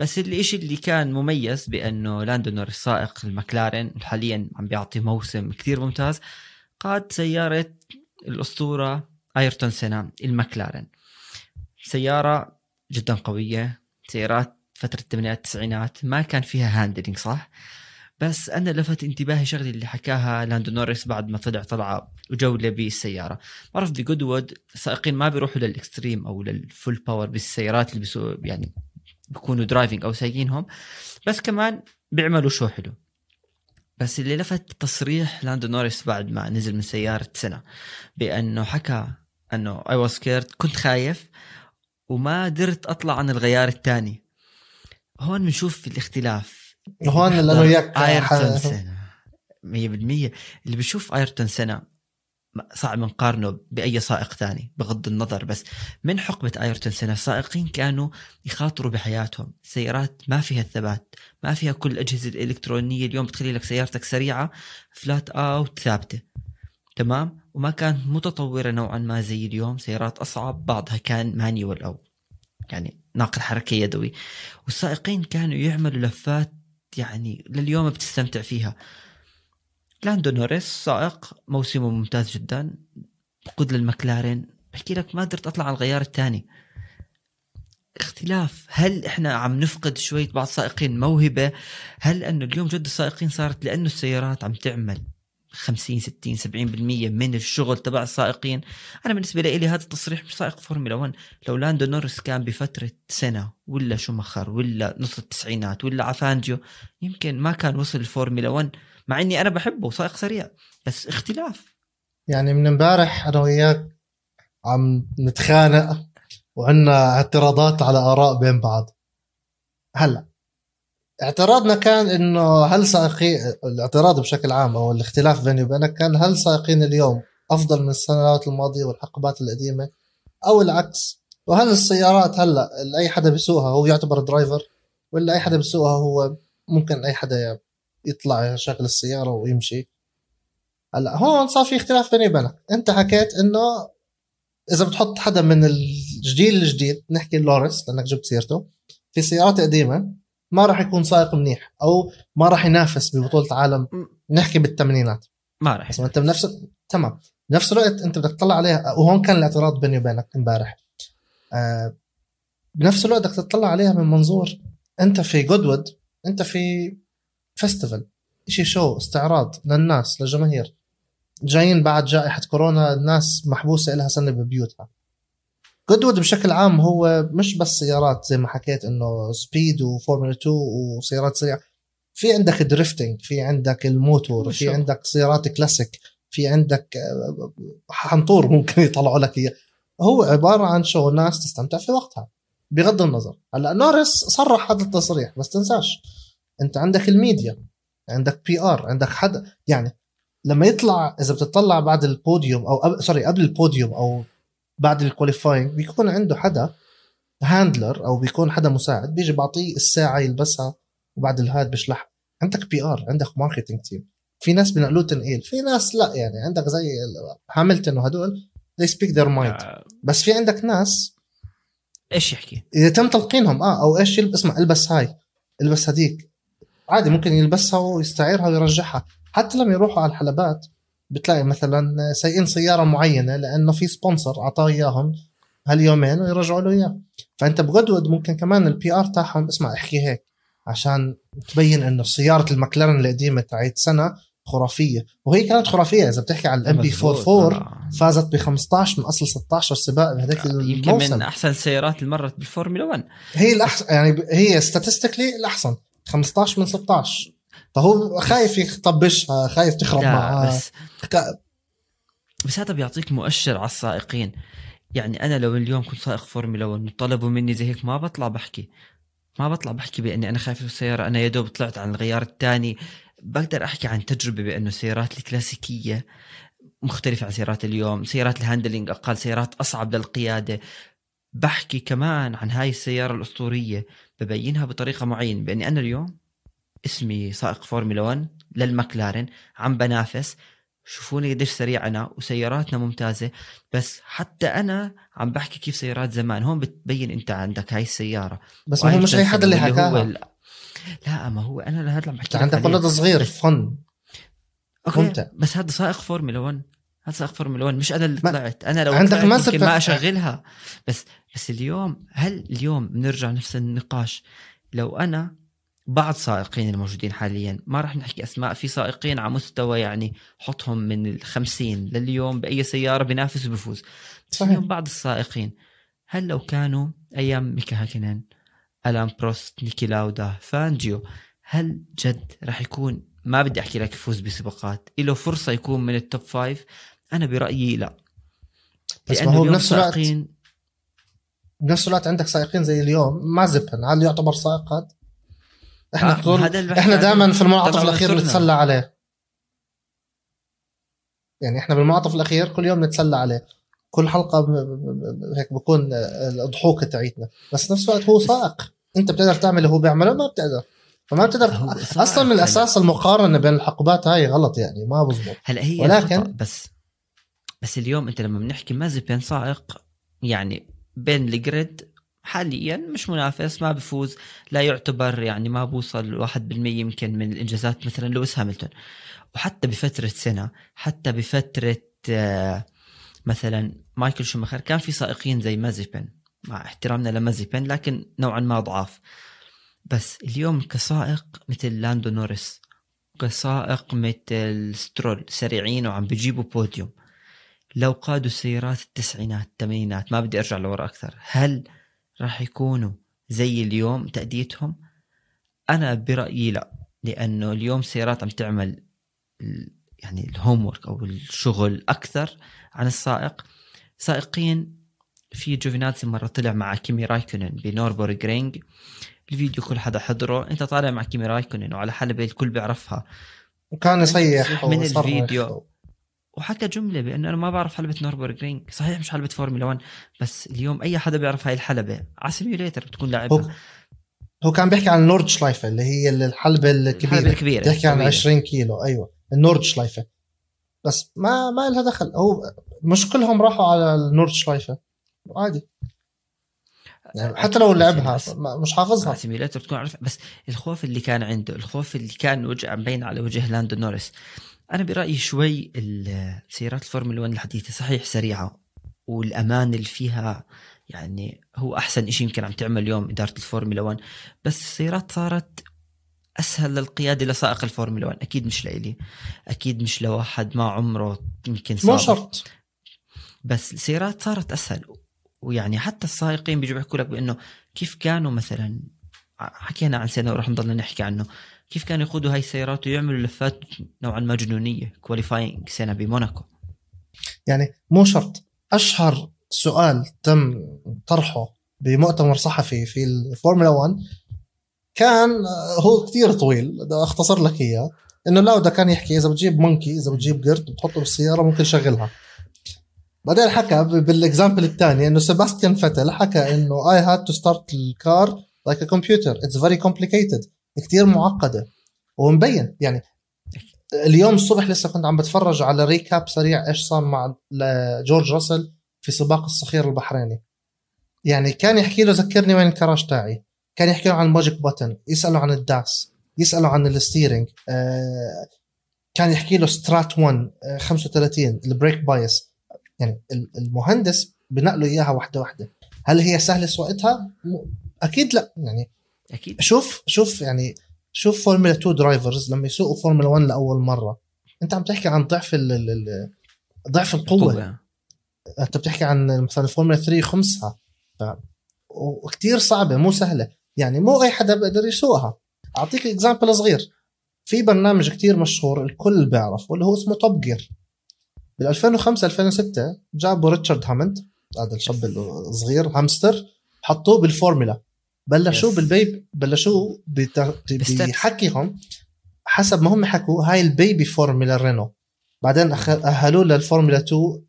بس الإشي اللي كان مميز بأنه لاندو نوريس سائق المكلارن حاليا عم بيعطي موسم كثير ممتاز قاد سيارة الأسطورة أيرتون سينا المكلارن سيارة جدا قوية سيارات فترة الثمانينات التسعينات ما كان فيها handling صح؟ بس أنا لفت انتباهي شغله اللي حكاها لاندو نوريس بعد ما طلع طلعة وجولة بالسيارة. بعرف بجودوود السائقين ما بيروحوا لل extreme أو لل full power بالسيارات اللي بيسوق يعني بيكونوا driving أو سايقينهم بس كمان بيعملوا show حلو. بس اللي لفت تصريح لاندو نوريس بعد ما نزل من سيارة سينا بأنه حكى أنه I was scared كنت خايف وما قدرت أطلع عن الغيار الثاني هون بنشوف الاختلاف. هون لأنه وياك ايرتون سينا 100% اللي بيشوف ايرتون سينا صعب نقارنه بأي سائق ثاني بغض النظر بس من حقبة آيرتون سينا السائقين كانوا يخاطروا بحياتهم. سيارات ما فيها الثبات ما فيها كل الأجهزة الإلكترونية. اليوم بتخلي لك سيارتك سريعة flat out ثابتة. تمام؟ وما كانت متطورة نوعا ما زي اليوم. سيارات أصعب بعضها كان manual أو يعني ناقل حركة يدوي. والسائقين كانوا يعملوا لفات يعني لليوم بتستمتع فيها. لاندو نوريس سائق موسمه ممتاز جدا. بقود للمكلارين. بحكي لك ما قدرت أطلع على الغيار الثاني. اختلاف. هل إحنا عم نفقد شوية بعض السائقين موهبة؟ هل إنه اليوم جد السائقين صارت لأنه السيارات عم تعمل؟ 50 60 70% من الشغل تبع السائقين. أنا بالنسبة لي هذا التصريح مش سائق فورمولا 1 لو لاندو نوريس كان بفترة سينا ولا شومخر ولا نص التسعينات ولا فانجيو يمكن ما كان وصل الفورمولا 1 مع إني أنا بحبه سائق سريع. بس اختلاف. يعني من امبارح أنا وياك عم نتخانق وعندنا اعتراضات على آراء بين بعض. هلا. اعتراضنا كان إنه هل سائقي الاعتراض بشكل عام أو الاختلاف بيني وبينك كان هل سائقين اليوم أفضل من السنوات الماضية والحقبات القديمة أو العكس؟ وهل السيارات هلأ اللي اي حدا بيسوقها هو يعتبر درايفر ولا أي حدا بيسوقها هو ممكن أي حدا يطلع يشغل السيارة ويمشي؟ هلأ هون صار في اختلاف بيني وبينك. أنت حكيت إنه إذا بتحط حدا من الجيل الجديد نحكي لوريس لأنك جبت سيرته في سيارات قديمة ما راح يكون سائق منيح أو ما راح ينافس ببطولة عالم نحكي بالثمانينات. ما راح بس أنت بنفس تمام. بنفس الوقت أنت بدك تطلع عليها وهون كان الاعتراض بيني وبينك امبارح. آه بنفس الوقت بدك تطلع عليها من منظور أنت في جودوود أنت في festival شيء show استعراض للناس للجماهير. جايين بعد جائحة كورونا الناس محبوسة لها سنة ببيوتها. جودوود بشكل عام هو مش بس سيارات زي ما حكيت إنه speed وفورمولا 2 وسيارات سريعة في عندك drifting في عندك الموتور في. عندك سيارات كلاسيك في عندك آه، حنطور ممكن يطلعوا لك إياه هو عبارة عن show ناس تستمتع في وقتها بغض النظر هلا نوريس صرح هذا التصريح بس تنساش أنت عندك الميديا عندك PR عندك حدا يعني لما يطلع إذا بتطلع بعد البوديوم أو. sorry قبل البوديوم أو بعد ال qualifying بيكون عنده حدا handler أو بيكون حدا مساعد بيجي بعطيه الساعة يلبسها وبعد الهاد بيشلح عندك PR عندك marketing team في ناس بنقلوه تنقيل في ناس لا يعني عندك زي هاملتون وهدول they speak their mind. آه، بس في عندك ناس إيش يحكي؟ إذا تم تلقينهم آه أو إيش يلبس اسمع ألبس هاي ألبس هديك. عادي ممكن يلبسها ويستعيرها ويرجعها. حتى لما يروحوا على الحلبات بتلاقي مثلا سايقين سيارة معينة لأنه في sponsor أعطاه إياهم هاليومين ويرجعوا له إياه فأنت بجوز ممكن كمان ال PR تاعهم اسمع احكي هيك عشان تبين إنه سيارة المكلارن القديمة تاعت سينا خرافية وهي كانت خرافية إذا بتحكي على ال MP مزبوط. 44 آه. فازت ب 15 من أصل 16 سباق بهذاك يمكن الموسم من أحسن السيارات اللي مرت بالفورمولا 1 هي الاحسن يعني هي statistically الأحسن 15 من 16 فهو خايف يطبشها خايف تخرب معها. بس بس هذا بيعطيك مؤشر على السائقين. يعني أنا لو اليوم كنت سائق فورمولا 1 وطلبوا مني زي هيك ما بطلع بحكي. ما بطلع بحكي بأني أنا خايف من السيارة أنا يا دوب طلعت عن الغيار الثاني. بقدر أحكي عن تجربة بأنه السيارات الكلاسيكية مختلفة عن سيارات اليوم. سيارات ال handling أقل سيارات أصعب للقيادة. بحكي كمان عن هاي السيارة الأسطورية ببينها بطريقة معينة. بأني أنا اليوم اسمي سائق فورمولا 1 للمكلارن عم بنافس. شوفوني قديش سريع أنا وسياراتنا ممتازة. بس حتى أنا عم بحكي كيف سيارات زمان. هون بتبين أنت عندك هاي السيارة. بس ما هو مش أي حدا اللي حكاها. ال- لا ما هو أنا لهذا عم بحكي عندك. ولد صغير fun. okay. ممتع. بس هذا سائق فورمولا 1 هذا سائق فورمولا 1 مش أنا اللي ما- طلعت. أنا لو عندك ما ما أشغلها. بس بس اليوم هل اليوم بنرجع نفس النقاش؟ لو أنا بعض سائقين الموجودين حاليا ما راح نحكي أسماء في سائقين على مستوى يعني حطهم من ال 50 لليوم بأي سيارة بينافس وبفوز صحيح. اليوم بعض السائقين هل لو كانوا أيام ميكا هاكنن ألان بروست نيكي لاودا فانجيو هل جد راح يكون ما بدي أحكي لك يفوز بسباقات له فرصة يكون من ال top five أنا برأيي لا بس ما هو بنفس الوقت بنفس الوقت عندك سائقين زي اليوم مازبن هل يعتبر سائق هذا؟ إحنا طول هذا اللي بحكي إحنا عنه. دائما في المنعطف الأخير عنصرنا. نتسلى عليه يعني إحنا بالمنعطف الأخير كل يوم نتسلى عليه كل حلقة هيك بكون الضحوكه تاعتنا بس نفس الوقت هو سائق انت بتقدر تعمل اللي هو بيعمله ما بتقدر فما بتقدر. أصلا من الأساس المقارنة بين الحقبات هاي غلط يعني ما بزبط هلا هي ولكن- ولكن بس بس اليوم انت لما بنحكي مازبين سائق يعني بين الجريد حاليا مش منافس ما بفوز لا يعتبر يعني ما بوصل 1% يمكن من الإنجازات مثلا لويس هاملتون وحتى بفترة سينا حتى بفترة آه، مثلا مايكل شوماخر كان في سائقين زي مازيبين مع احترامنا لمازيبين لكن نوعا ما ضعاف. بس اليوم كسائق مثل لاندو نوريس كسائق مثل سترول سريعين وعم بيجيبوا بوديوم. لو قادوا سيارات التسعينات الثمانينات ما بدي أرجع لورا أكثر. هل راح يكونوا زي اليوم تأديتهم؟ أنا برأيي لا لأنه اليوم سيارات عم تعمل يعني ال homework أو الشغل أكثر عن السائق. سائقين في جوفيناتسي مرة طلع مع كيمي رايكونن بنوربورغ رينج الفيديو كل حدا حضره أنت طالع مع كيمي رايكونن وعلى حلبة الكل بيعرفها. وكان يصيح من الفيديو. وحكى جملة بأنه أنا ما بعرف حلبة نوربورغ رينج صحيح مش حلبة فورمولا 1 بس اليوم أي حدا بيعرف هاي الحلبة على simulator بتكون هو لاعبها هو كان بيحكي عن النورد شلايفه اللي هي الحلبة الحلبة الكبيرة. الكبيرة بيحكي عن طويلة. 20 كيلو أيوه النورد شلايفه بس ما ما لها دخل. هو مش كلهم راحوا على النورد شلايفه عادي. يعني حتى لو لعبها مش حافظها. simulator بتكون عارف بس الخوف اللي كان عنده الخوف اللي كان وجه مبين على وجه لاندو نوريس أنا برأيي شوي سيارات الفورمولا 1 الحديثه صحيح سريعة والأمان اللي فيها يعني هو أحسن شيء يمكن عم تعمل اليوم إدارة الفورمولا 1 بس السيارات صارت أسهل للقيادة لسائق الفورمولا 1 أكيد مش لإلي أكيد مش لواحد ما عمره يمكن سابق. شرط. بس السيارات صارت أسهل ويعني حتى السائقين بيجوا بيحكوا لك بأنه كيف كانوا مثلا حكينا عن سينا ورح نضل نحكي عنه. كيف كانوا يقودوا هاي السيارات ويعملوا لفات نوعا ما جنونية qualifying سينا بموناكو؟ يعني مو شرط. أشهر سؤال تم طرحه بمؤتمر صحفي في الفورمولا 1 كان آه، هو كثير طويل أختصر لك إياه إنه لاودا كان يحكي إذا بتجيب monkey إذا بتجيب قرد بتحطه بالسيارة ممكن شغلها بعدين حكى بال example الثاني إنه سيباستيان فتل حكى إنه I had to start ال car like a computer it's very complicated كثير معقدة. ومبين يعني اليوم الصبح لسه كنت عم بتفرج على recap سريع إيش صار مع جورج راسل في سباق الصخير البحريني. يعني كان يحكي له ذكرني وين ال crash تاعي. كان يحكي له عن ال magic button يسأله عن ال dash يسأله عن ال steering آه كان يحكي له strat 1 آه 35 ال brake bias. يعني المهندس بنقله إياها واحدة واحدة. هل هي سهلة سواقتها؟ أكيد لا. يعني أكيد. شوف شوف يعني شوف فورمولا 2 drivers لما يسوقوا فورمولا 1 لأول مرة. أنت عم تحكي عن ضعف ال ال ضعف القوة. القوة. أنت بتحكي عن مثلا فورمولا 3 خمسها. ف... وكثير صعبة مو سهلة. يعني مو أي حدا بيقدر يسوقها. أعطيك example صغير. في برنامج كتير مشهور الكل بيعرف واللي هو اسمه توب جير بال 2005 2006 جابوا ريتشارد هامند هذا الشاب الصغير هامستر حطوه بالفورمولا بلشوا Yes. بال baby بلشوا. بحكيهم حسب ما هم حكوا هاي ال baby فورمولا رينو. بعدين اهلوه للفورمولا 2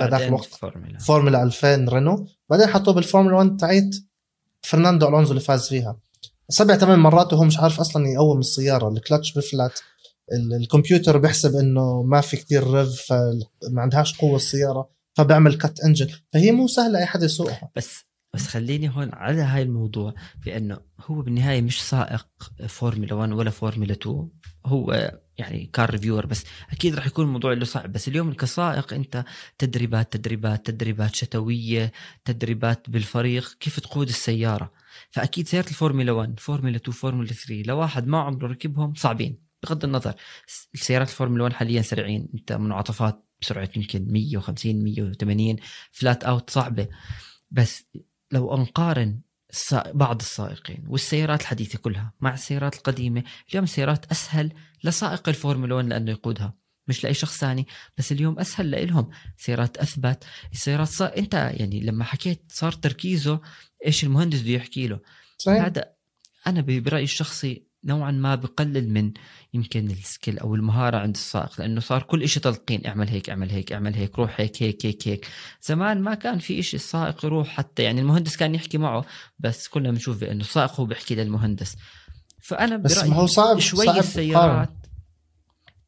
هذاك بعدين الوقت. فورمولا. فورمولا 2000 رينو. بعدين حطوه بالفورمولا 1 تاعت فرناندو ألونزو اللي فاز فيها. سبع ثمان مرات وهو مش عارف أصلا يقوم السيارة. الكلتش بفلت. ال- الكمبيوتر بيحسب إنه ما في كتير rev فما عندهاش قوة السيارة. فبيعمل cut engine فهي مو سهلة أي حدا يسوقها. بس بس خليني هون على هاي الموضوع بأنه هو بالنهاية مش سائق فورمولا 1 ولا فورمولا 2 هو يعني car reviewer بس. أكيد راح يكون الموضوع له صعب بس اليوم كسائق أنت تدريبات تدريبات تدريبات شتوية تدريبات بالفريق كيف تقود السيارة؟ فأكيد سيارة الفورمولا 1 فورمولا 2 فورمولا 3 لواحد ما عمره ركبهم صعبين بغض النظر. السيارات الفورمولا 1 حاليا سريعين أنت منعطفات بسرعة يمكن 150 180 flat out صعبة. بس لو نقارن السا- بعض السائقين والسيارات الحديثة كلها مع السيارات القديمة اليوم السيارات أسهل لسائق الفورمولا 1 لأنه يقودها مش لأي شخص ثاني بس اليوم أسهل لإلهم. سيارات أثبت السيارات صار أنت يعني لما حكيت صار تركيزه إيش المهندس بده يحكي له؟ صحيح. هذا أنا ب- برأيي الشخصي نوعا ما بقلل من يمكن ال skill أو المهارة عند السائق لأنه صار كل شيء تلقين اعمل هيك اعمل هيك اعمل هيك روح هيك هيك هيك هيك. زمان ما كان في شيء السائق يروح حتى يعني المهندس كان يحكي معه بس كلنا بنشوف إنه السائق هو بيحكي للمهندس. فأنا بس برأيي ما هو صعب شوي صعب السيارات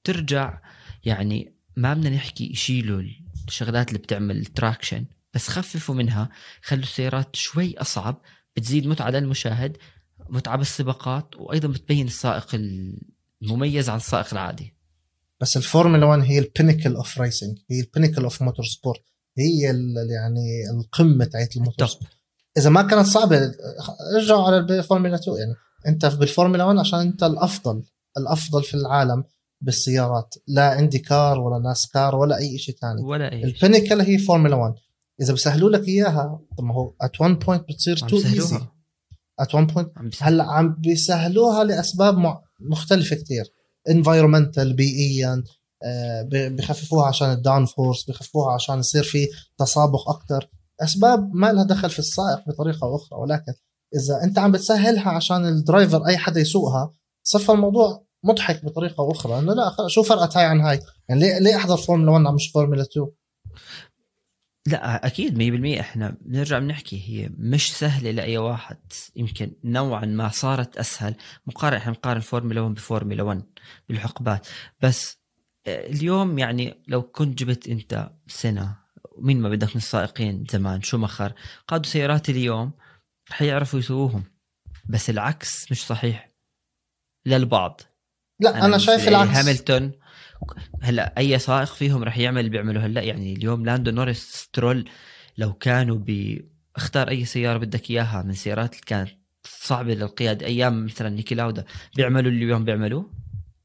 ترجع يعني ما بدنا نحكي يشيلوا الشغلات اللي بتعمل traction بس خففوا منها خلوا السيارات شوي أصعب بتزيد متعة للمشاهد متعه بالسباقات وأيضا بتبين السائق المميز عن السائق العادي. بس الفورمولا 1 هي ال pinnacle of racing هي ال pinnacle of motor sport هي يعني القمة تاعت ال motor. sport إذا ما كانت صعبة ارجعوا على الفورمولا 2 يعني أنت بالفورمولا 1 عشان أنت الأفضل الأفضل في العالم بالسيارات. لا اندي كار ولا ناسكار ولا أي شيء ثاني. ولا أي. ال pinnacle هي فورمولا 1 إذا بسهلوا لك إياها طب ما هو at 1 point بتصير too easy. at 1 point عم. هلا عم بيسهلوها لأسباب مختلفة كتير. environmental بيئيا آه، بخففوها عشان ال downforce بخففوها عشان يصير في تسابق أكثر أسباب ما لها دخل في السائق بطريقة أو أخرى ولكن إذا أنت عم بتسهلها عشان ال driver أي حدا يسوقها صفى الموضوع مضحك بطريقة أو أخرى. إنه لا شو فرقت هاي عن هاي؟ يعني ليه ليه أحضر فورمولا 1 مش فورمولا 2 لا أكيد 100% إحنا بنرجع بنحكي هي مش سهلة لأي واحد. يمكن نوعا ما صارت أسهل. مقارنة إحنا بنقارن فورمولا 1 بفورمولا 1 بالحقبات بس آه، اليوم يعني لو كنت جبت أنت سينا مين ما بدك من السائقين زمان؟ شوماخر؟ قادوا سيارات اليوم رح يعرفوا يسووهم. بس العكس مش صحيح. للبعض. لا أنا, أنا شايف العكس. هاملتون هلا اي سائق فيهم رح يعمل اللي بيعمله. هلا يعني اليوم لاندو نوريس سترول لو كانوا ب اختار اي سيارة بدك اياها من سيارات اللي كانت صعبة للقيادة أيام مثلا نيكي لاودا بيعملوا اللي اليوم بيعملوه؟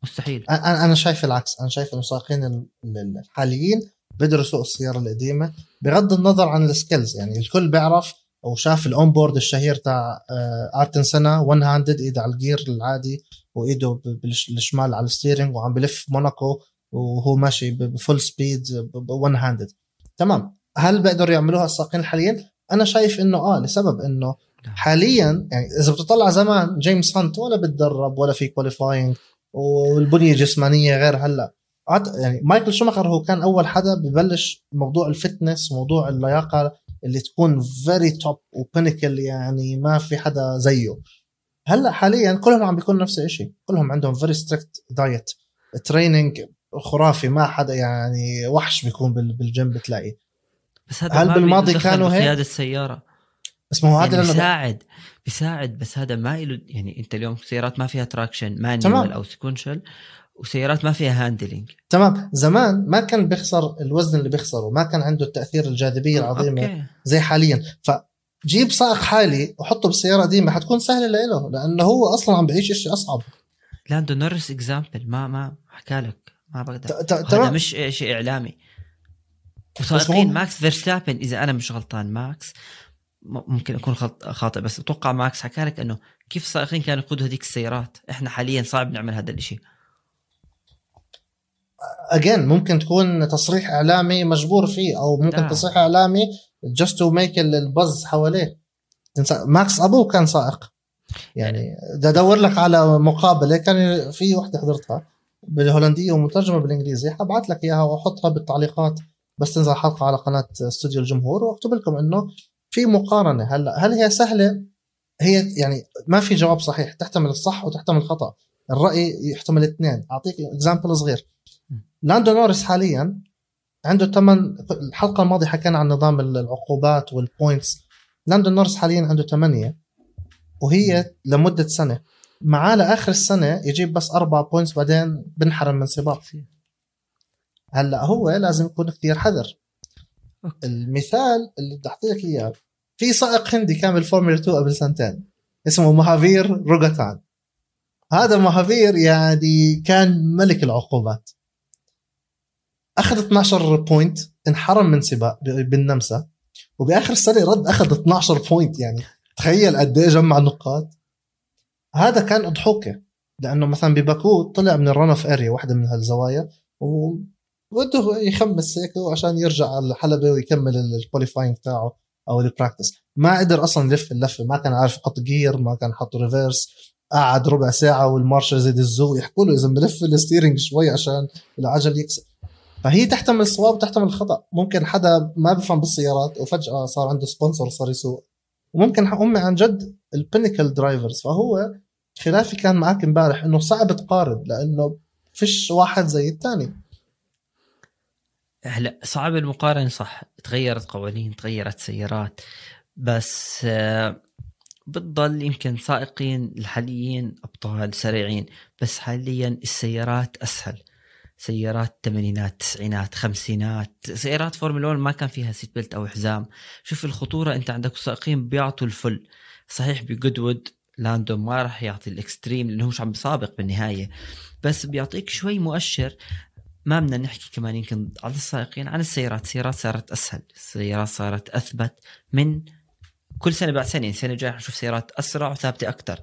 مستحيل. أنا أنا شايف العكس. أنا شايف السائقين ال- ال- الحاليين بيقدروا يسوقوا السيارة القديمة بغض النظر عن ال skills يعني الكل بيعرف أو شاف ال onboard الشهير تاع آه، آيرتون سينا one handed إيده على الجير العادي وإيده بالشمال على ال steering وعم بلف موناكو وهو ماشي ب full speed one handed تمام هل بيقدروا يعملوها السائقين الحاليين؟ أنا شايف إنه آه لسبب إنه. حاليا يعني إذا بتطلع زمان جيمس هانت ولا بتدرب ولا في qualifying والبنية الجسمانية غير هلأ يعني مايكل شوماخر هو كان أول حدا ببلش موضوع ال fitness وموضوع اللياقة اللي تكون very top و pinnacle يعني ما في حدا زيه. هلأ حاليا كلهم عم بيكونوا نفس الشيء كلهم عندهم very strict diet training خرافي ما حدا يعني وحش بيكون بال- بالجيم بتلاقي. بس هذا هل ما بالماضي كانوا هيك؟ بقياده السيارة. بس ما هو هذا يعني بيساعد بيساعد بس هذا ما له يعني أنت اليوم سيارات ما فيها traction. manual أو sequential وسيارات ما فيها handling تمام. زمان ما كان بيخسر الوزن اللي بيخسره ما كان عنده التأثير الجاذبية العظيمة okay زي حاليا. فجيب سائق حالي وحطه بالسياره قديمة حتكون سهلة له لأنه هو أصلا عم بعيش شيء أصعب. لاندو نورس example ما ما حكى لك. ما بقدر. هذا تمام. مش شيء إعلامي. وسائقين ماكس فيرستابن إذا أنا مش غلطان ماكس ممكن أكون خاطئ بس أتوقع ماكس حكى لك إنه كيف السائقين كانوا يقودوا هذيك السيارات؟ إحنا حاليا صعب نعمل هذا الشيء again ممكن تكون تصريح إعلامي مجبور فيه أو ممكن لا. تصريح إعلامي just to make ال buzz حواليه. تنسى- ماكس أبوه كان سائق. يعني بدي ادور لك على مقابلة. كان في وحدة حضرتها بالهولندية ومترجمة بالانجليزي حبعت لك إياها وأحطها بالتعليقات. بس تنزل حلقة على قناة استوديو الجمهور. وأكتب لكم إنه في مقارنة. هلا هل هي سهلة؟ هي يعني ما في جواب صحيح. تحتمل الصح وتحتمل الخطأ. الرأي يحتمل الاثنين أعطيك example صغير. لاندو نورس حاليا عنده ثمان الحلقة الماضية حكينا عن نظام العقوبات وال points لاندو نورس حاليا عنده ثمانيه وهي لمدة سنة. معاه لآخر السنة يجيب بس أربع points بعدين بنحرم من سباق. هلأ هو لازم يكون كثير حذر. المثال اللي بدي أعطيك إياه في سائق هندي كان بالفورمولا 2 قبل سنتين اسمه مهافير راغوناثان. هذا مهافير يعني كان ملك العقوبات. أخذ 12 point انحرم من سباق بالنمسا وبآخر السنة رد أخذ 12 point يعني. تخيل قد إيه جمع نقاط. هذا كان أضحوكة. لأنه مثلا بباكو طلع من ال run-off area واحدة من هالزوايا وبده يخمس هيك عشان يرجع على الحلبة ويكمل ال qualifying تاعه أو ال practice ما قدر أصلا يلف اللفة. ما كان عارف يحط gear ما كان حط reverse قعد ربع ساعة والمارشال زي الزو يحكوا له إذا بلف ال steering شوي عشان العجل يكسب. فهي تحتمل الصواب وتحتمل الخطأ. ممكن حدا ما بفهم بالسيارات وفجأة صار عنده sponsor وصار يسوق. وممكن هم عن جد ال pinnacle drivers فهو خلافي كان معك امبارح إنه صعب تقارن لأنه فيش واحد زي الثاني. هلا صعب المقارنة صح. تغيرت قوانين تغيرت سيارات. بس آه، بتضل يمكن سائقين الحاليين أبطال سريعين. بس حاليا السيارات أسهل. سيارات ثمانينات تسعينات خمسينات. سيارات فورمولا 1 ما كان فيها seat belt أو حزام. شوف الخطورة أنت عندك سائقين بيعطوا ال full. صحيح ب Goodwood لاندو ما راح يعطي ال extreme لأنه مش عم بسابق بالنهاية. بس بيعطيك شوي مؤشر. ما بدنا نحكي كمان يمكن على السائقين عن السيارات. السيارات صارت أسهل. السيارات صارت أثبت من كل سنة بعد سنة. السنة الجايه حنشوف سيارات أسرع وثابتة أكثر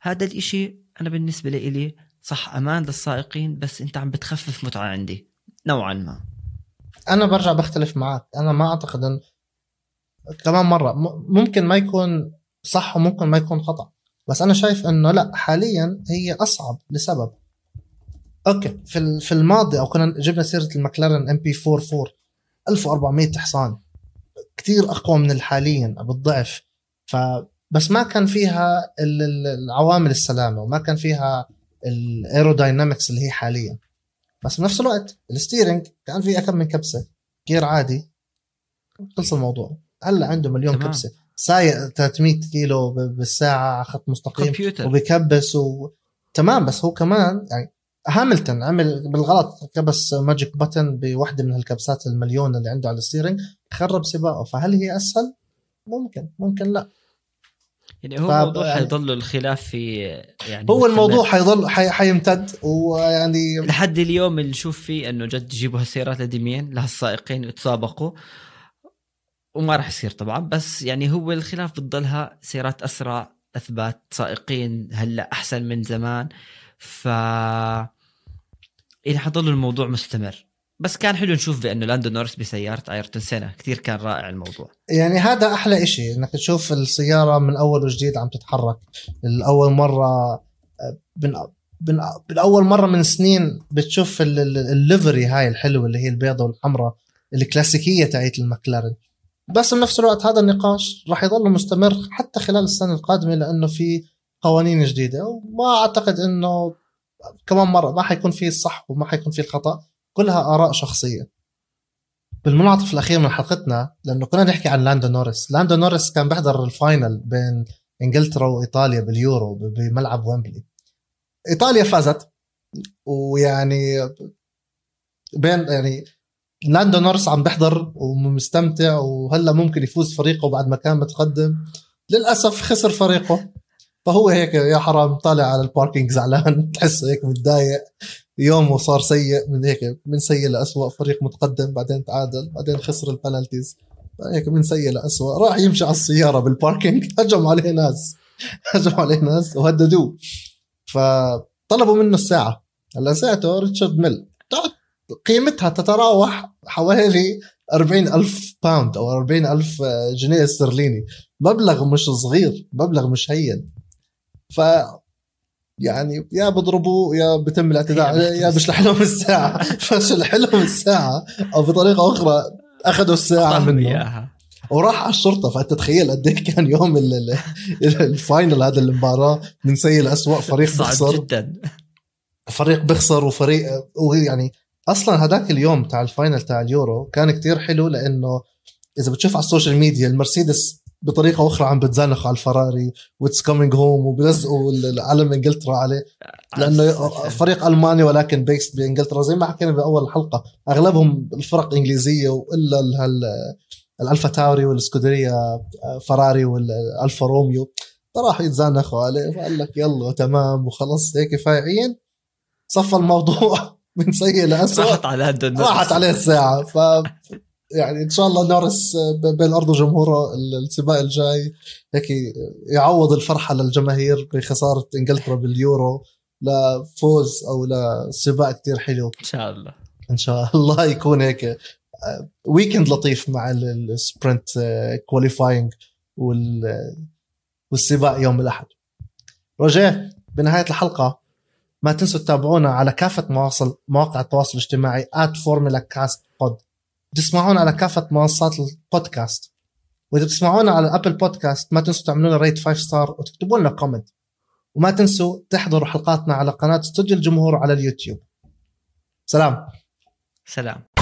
هذا الإشي أنا بالنسبة لي صح أمان للسائقين بس أنت عم بتخفف متعة عندي نوعا ما. أنا برجع بختلف معك. أنا ما أعتقد ان كمان مرة. ممكن ما يكون صح وممكن ما يكون خطأ. بس أنا شايف إنه لا حاليا هي أصعب لسبب. okay في في الماضي أو كنا جبنا سيرة المكلارن MP4/4 1400 حصان. كثير أقوى من الحاليا بالضعف ف بس ما كان فيها ال- ال- العوامل السلامة وما كان فيها ال aerodynamics اللي هي حاليا. بس بنفس الوقت ال steering كان فيه كم من كبسة. gear عادي. خلص الموضوع. هلا عنده مليون تمام. كبسة. سايق 300 كيلو بالساعة على خط مستقيم. كمبيوتر. وبكبس و... تمام. بس هو كمان يعني هاملتون عمل بالغلط كبس magic button بوحدة من هالكبسات المليون اللي عنده على ال steering خرب سباقه. فهل هي أسهل؟ ممكن. ممكن لا. يعني هو ف- موضوع يعني- حيضل الخلاف في يعني هو. الموضوع حيضل حي... حيمتد ويعني لحد اليوم اللي نشوف فيه أنه جد يجيبوا هالسيارات القديمين لهالسائقين يتسابقوا وما راح يصير طبعا. بس يعني هو الخلاف بتضلها سيارات أسرع أثبت سائقين هلأ أحسن من زمان. ف يعني حضل الموضوع مستمر. بس كان حلو نشوف بأنه لاندو نورس بسيارة آيرتون سينا كثير كان رائع الموضوع. يعني هذا أحلى إشي إنك تشوف السيارة من أول وجديد عم تتحرك. الأول مرة من من بالأول مرة من سنين بتشوف ال- ال- ال livery هاي الحلوة اللي هي البيضة والحمراء الكلاسيكية تاعت المكلارن بس بنفس الوقت هذا النقاش راح يضل مستمر حتى خلال السنة القادمة لأنه في قوانين جديدة. وما أعتقد إنه كمان مرة ما حيكون في الصح وما حيكون في الخطا كلها آراء شخصية. بالمنعطف الأخير من حلقتنا لأنه كنا نحكي عن لاندو نورس لاندو نورس كان بيحضر ال final بين إنجلترا وإيطاليا باليورو بملعب ويمبلي. إيطاليا فازت ويعني بين يعني لاندو نورس عم بيحضر ومستمتع وهلأ ممكن يفوز فريقه بعد ما كان متقدم. للأسف خسر فريقه. فهو هيك يا حرام طالع على ال parking زعلان تحسه هيك متضايق. يومه صار سيء من هيك من سيء لأسوأ فريق متقدم بعدين تعادل بعدين خسر ال penalties هيك من سيء لأسوأ. راح يمشي على السيارة بال parking هجم عليه ناس. هجم عليه ناس وهددوه. فطلبوا منه الساعة. هلا ساعته ريتشارد ميل. قيمتها تتراوح حوالي 40 ألف pound أو 40 ألف جنيه استرليني. مبلغ مش صغير مبلغ مش هين. ف يعني يا بضربوه يا بتم الاعتداء يا عليه يا بيشلح لهم الساعة. فشلح لهم الساعة. أو بطريقة أخرى أخذوا الساعة أعطاهم منه. إياها. وراح على الشرطة. فأنت تخيل قد إيه كان يوم ال- ال- ال final هذا المباراة. من سيء لأسوأ. فريق صعب بخسر جدا. فريق بيخسر وفريق ويعني أصلا هذاك اليوم تاع ال final تاع اليورو كان كتير حلو لأنه إذا بتشوف على ال social media المرسيدس بطريقة أخرى عم بتزنخوا على الفراري it's coming home وبلزقوا العلم إنجلترا عليه. لأنه فريق ألماني ولكن based بإنجلترا. زي ما حكينا باول الحلقة أغلبهم الفرق إنجليزية وإلا الألفا تاوري والسكودريا فراري والألفا روميو. فراحوا يتزانخوا عليه. فقال لك يلا تمام وخلص هيك فايعين صفى الموضوع من سيء لأسوأ. راحت على نورس راحت عليه الساعة. ف يعني إن شاء الله نورس بين أرضه وجمهوره ال- السباق الجاي. هيك يعوض الفرحة للجماهير بخسارة إنجلترا باليورو لفوز أو لسباق كتير حلو. إن شاء الله. إن شاء الله يكون هيك. weekend لطيف مع ال- ال sprint qualifying والسباق يوم الأحد. روجيه بنهاية الحلقة ما تنسوا تتابعونا على كافة مواصل مواقع التواصل الاجتماعي كاست بود تسمعونا على كافة منصات البودكاست. وإذا بتسمعونا على Apple Podcast ما تنسوا تعملوا لنا rate 5 star وتكتبوا لنا comment وما تنسوا تحضروا حلقاتنا على قناة استوديو الجمهور على اليوتيوب. سلام. سلام.